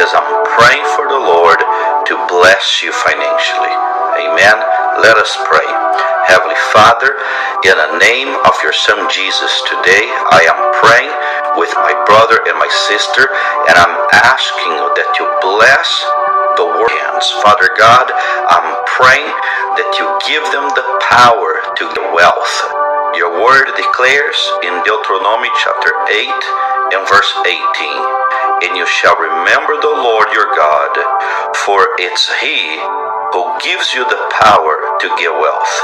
because I'm praying for the Lord to bless you financially. Amen. Let us pray. Heavenly Father, in the name of your Son Jesus, today I am praying with my brother and my sister, and I'm asking that you bless the hands. Father God, I'm praying that you give them the power to the wealth. Your word declares in Deuteronomy chapter 8 and verse 18, and you shall remember the Lord your God, for it's he who gives you the power to get wealth,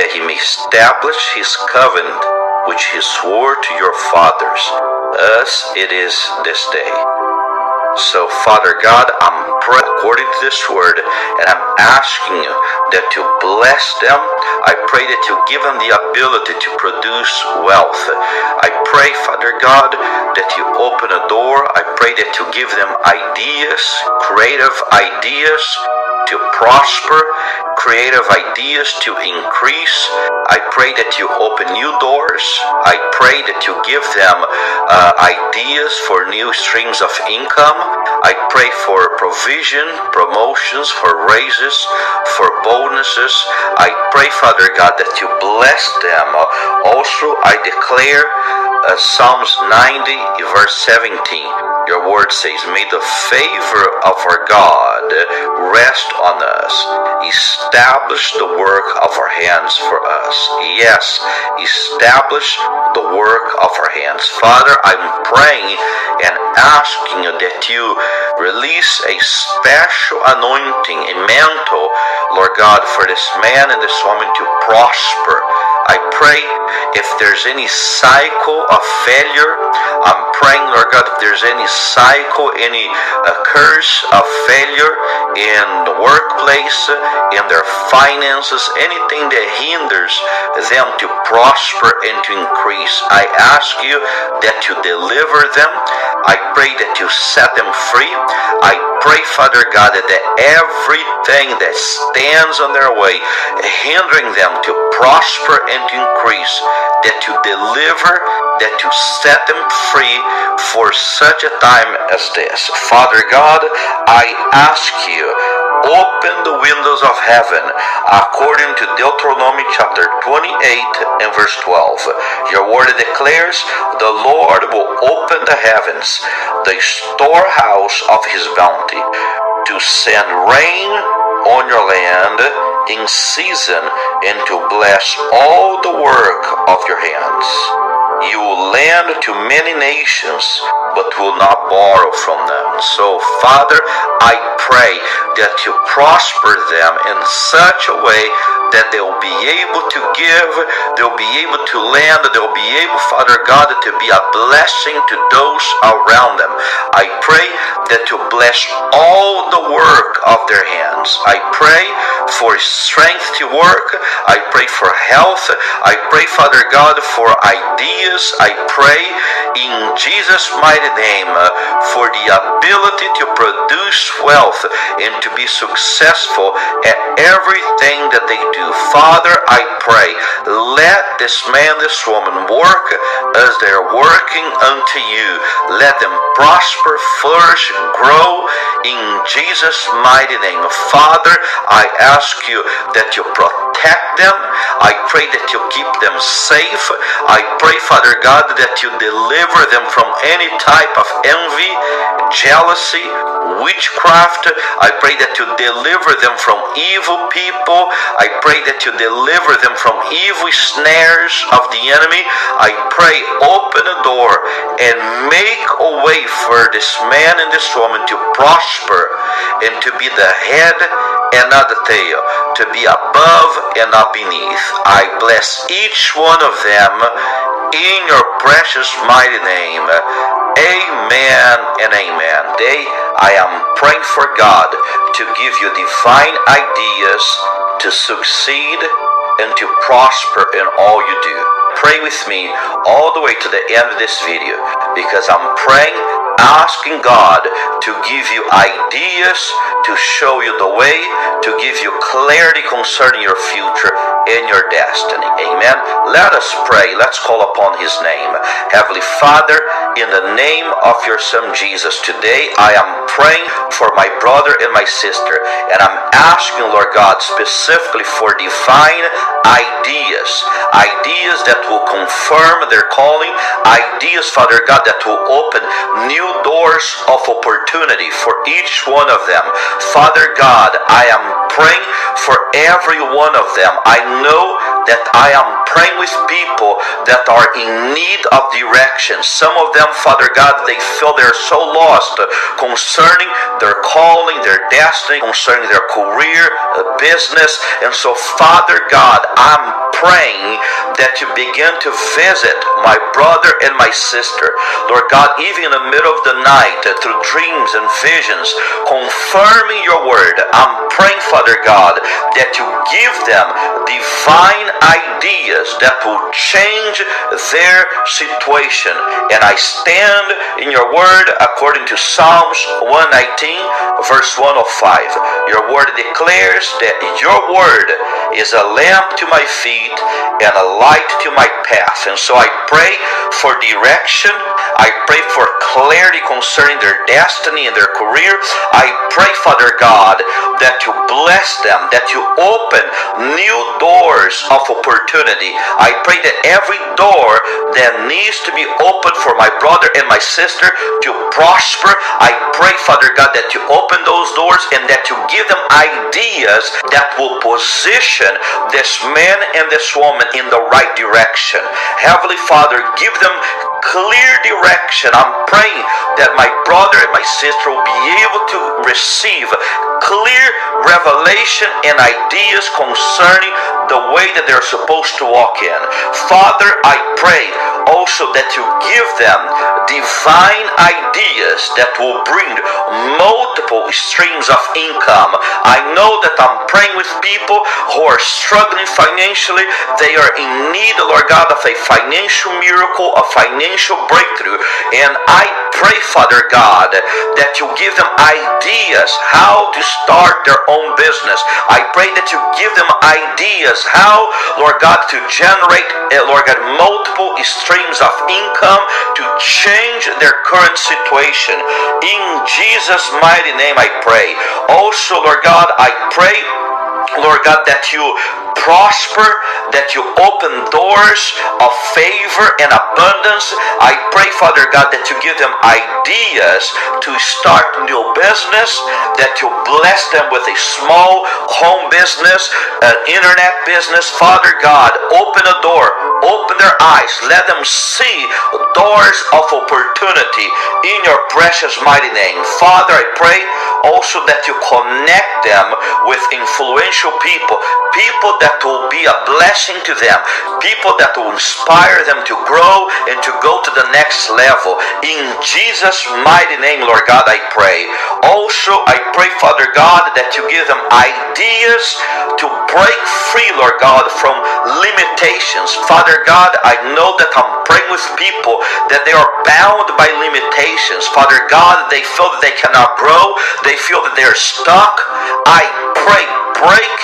that he may establish his covenant which he swore to your fathers, as it is this day. So, Father God, I'm according to this word, and I'm asking you that you bless them. I pray that you give them the ability to produce wealth. I pray, Father God, that you open a door. I pray that you give them ideas, creative ideas to prosper, creative ideas to increase. I pray that you open new doors. I pray that you give them uh, ideas for new streams of income. I pray for provision, promotions, for raises, for bonuses. I pray, Father God, that you bless them. Also, I declare uh, Psalms 90, verse 17. Your word says, May the favor of our God rest on us. Establish the work of our hands for us. Yes, establish the work of our hands. Father, I'm praying and asking that you release a special anointing, a mantle, Lord God, for this man and this woman to prosper. I pray if there's any cycle of failure, I'm praying, Lord God, if there's any cycle, any uh, curse of failure in the workplace, in their finances, anything that hinders them to prosper and to increase, I ask you that you deliver them. I pray that you set them free. I pray, Father God, that everything that stands on their way, hindering them to prosper and to increase, that you deliver, that you set them free for such a time as this. Father God, I ask you, open the windows of heaven according to Deuteronomy chapter 28 and verse 12. Your word declares, The Lord will open the heavens, the storehouse of his bounty, to send rain on your land in season and to bless all the work of your hands. You will lend to many nations, but will not borrow from them. So, Father, I pray that you prosper them in such a way that they'll be able to give, they'll be able to lend, they'll be able, Father God, to be a blessing to those around them. I pray that bless all the work of their hands. I pray for strength to work. I pray for health. I pray, Father God, for ideas. I pray in Jesus' mighty name uh, for the ability to produce wealth and to be successful at everything that they do. Father, I pray, let this man, this woman work as they're working unto you. Let them prosper, flourish, grow in Jesus' mighty name. Father, I ask you that you protect them. I pray that you keep them safe. I pray, Father God, that you deliver them from any type of envy, jealousy, witchcraft. I pray that you deliver them from evil people. I pray that you deliver them from evil snares of the enemy. I pray, open a door and make a way for this man and this woman to prosper and to be the head and not the tail, to be above and not beneath. I bless each one of them in your precious mighty name. Amen and amen. Day I am praying for God to give you divine ideas to succeed and to prosper in all you do. Pray with me all the way to the end of this video because I'm praying, asking God to give you ideas, to show you the way, to give you clarity concerning your future in your destiny. Amen. Let us pray. Let's call upon his name. Heavenly Father, in the name of your Son Jesus, today I am praying for my brother and my sister, and I'm asking, Lord God, specifically for divine ideas, ideas that will confirm their calling, ideas, Father God, that will open new doors of opportunity for each one of them. Father God, I am praying for every one of them. I know that I am praying with people that are in need of direction. Some of them, Father God, they feel they're so lost concerning their calling, their destiny, concerning their career, uh, business. And so, Father God, I'm praying that you begin to visit my brother and my sister. Lord God, even in the middle of the night, uh, through dreams and visions, confirming your word, I'm praying, Father God, that you give them divine ideas that will change their situation. And I stand in your word according to Psalms 119, verse 105. Your word declares that your word is a lamp to my feet and a light to my path. And so I pray for direction. I pray for clarity concerning their destiny and their career. I pray, Father God, that you bless them, that you open new doors of opportunity. I pray that every door that needs to be opened for my brother and my sister to prosper, I pray, Father God, that you open those doors and that you give them ideas that will position this man and this woman in the right direction. Heavenly Father, give them clear direction. I'm praying that my brother and my sister will be able to receive clear revelation and ideas concerning the way that they're supposed to walk in. Father, I pray also that you give them divine ideas that will bring multiple streams of income. I know that I'm praying with people who are struggling financially. They are in need, Lord God, of a financial miracle, a financial breakthrough. And I pray, Father God, that you give them ideas how to start their own business. I pray that you give them ideas how, Lord God, to generate, uh, Lord God, multiple streams of income to change their current situation. In Jesus' mighty name, I pray. Also, Lord God, I pray Lord God, that you prosper, that you open doors of favor and abundance. I pray, Father God, that you give them ideas to start new business, that you bless them with a small home business, an internet business. Father God, open a door, open their eyes, let them see doors of opportunity in your precious mighty name. Father, I pray also that you connect them with influential people, people that will be a blessing to them, people that will inspire them to grow and to go to the next level. In Jesus' mighty name, Lord God, I pray. Also, I pray, Father God, that you give them ideas to break free, Lord God, from limitations. Father God, I know that I'm praying with people that they are bound by limitations. Father God, they feel that they cannot grow, they feel that they're stuck. I pray, break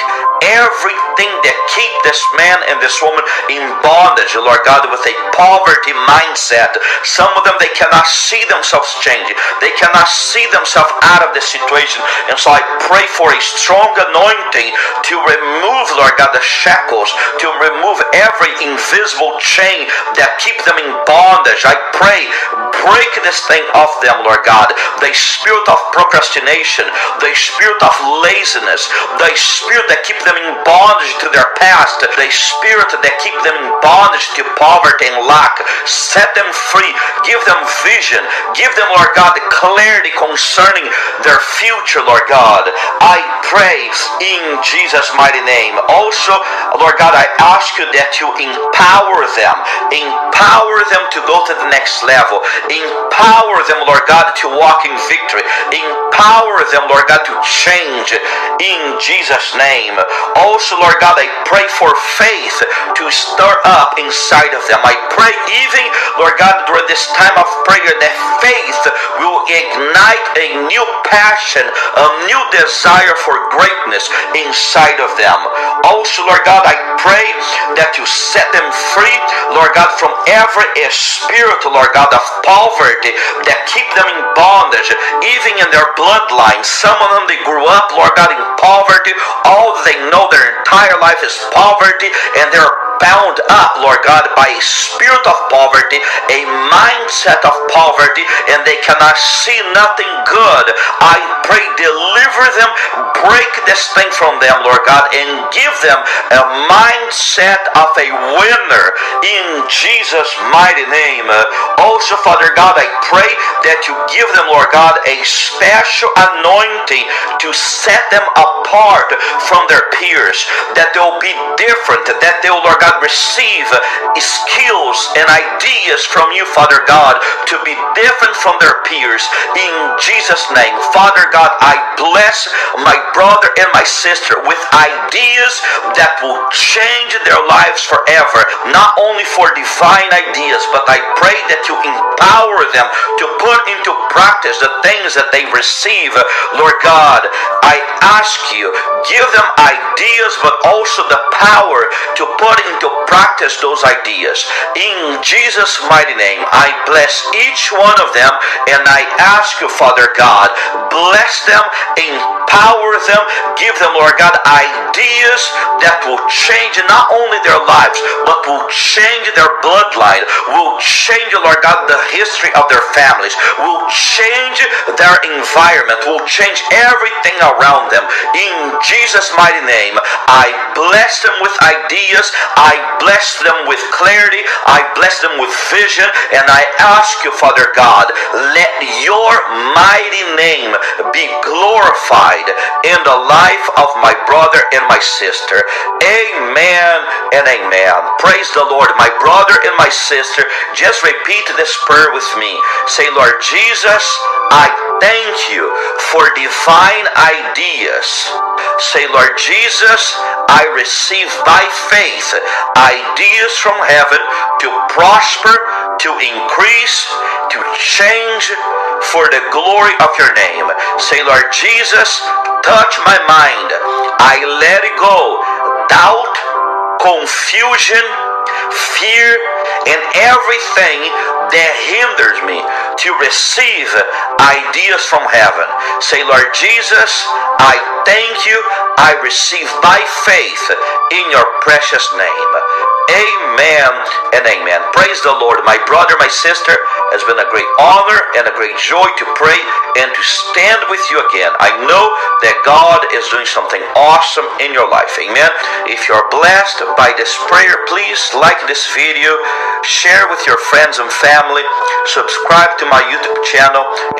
everything that keep this man and this woman in bondage, Lord God, with a poverty mindset. Some of them, they cannot see themselves changing. They cannot see themselves out of this situation. And so I pray for a strong anointing to remove, Lord God, the shackles, to remove every invisible chain that keep them in bondage. I pray, break this thing off them, Lord God. The spirit of procrastination, the spirit of laziness, the spirit that keep them in bondage to their past, the spirit that keep them in bondage to poverty and lack. Set them free. Give them vision. Give them, Lord God, the clarity concerning their future, Lord God. I pray in Jesus' mighty name. Also, Lord God, I ask you that you empower them. Empower them to go to the next level. Empower them, Lord God, to walk in victory. Empower them, Lord God, to change in Jesus' name. Also, Lord God, I pray for faith to stir up inside of them. I pray even, Lord God, during this time of prayer that faith will ignite a new passion, a new desire for greatness inside of them. Also, Lord God, I pray that you set them free, Lord God, from every spirit, Lord God, of poverty that keep them in bondage, even in their bloodline. Some of them, they grew up, Lord God, in poverty. All they know their entire life is poverty, and they're bound up, Lord God, by a spirit of poverty, a mindset of poverty, and they cannot see nothing good. I pray, deliver them, break this thing from them, Lord God, and give them a mindset of a winner in Jesus' mighty name. Also, Father God, I pray that you give them, Lord God, a special anointing to set them apart from their peers, that they'll be different, that they'll, Lord God, receive skills and ideas from you, Father God, to be different from their peers. In Jesus' name, Father God, I bless my brother and my sister with ideas that will change their lives forever. Not only for divine ideas, but I pray that you empower them to put into practice the things that they receive. Lord God, I ask you, give them ideas, but also the power to put into practice those ideas. In Jesus' mighty name, I bless each one of them and I ask you, Father God, bless them, empower them, give them, Lord God, ideas that will change not only their lives, but will change their bloodline, will change, Lord God, the history of their families, will change their environment, will change everything around them. In Jesus' mighty name, I bless them with ideas. I bless them with clarity. I bless them with vision. And I ask you, Father God, let your mighty name be glorified in the life of my brother and my sister. Amen and amen. Praise the Lord. My brother and my sister, just repeat this prayer with me. Say, Lord Jesus, I thank you for divine ideas. Say, Lord Jesus, I receive by faith ideas from heaven to prosper, to increase, to change for the glory of your name. Say, Lord Jesus, touch my mind. I let it go. Doubt, confusion, fear, and everything that hinders me to receive ideas from heaven. Say, Lord Jesus, I thank you. I receive by faith in your precious name. Amen and amen. Praise the Lord. My brother, my sister, has been a great honor and a great joy to pray and to stand with you again. I know that God is doing something awesome in your life. Amen. If you're blessed by this prayer, please like this video, share with your friends and family, subscribe to my YouTube channel.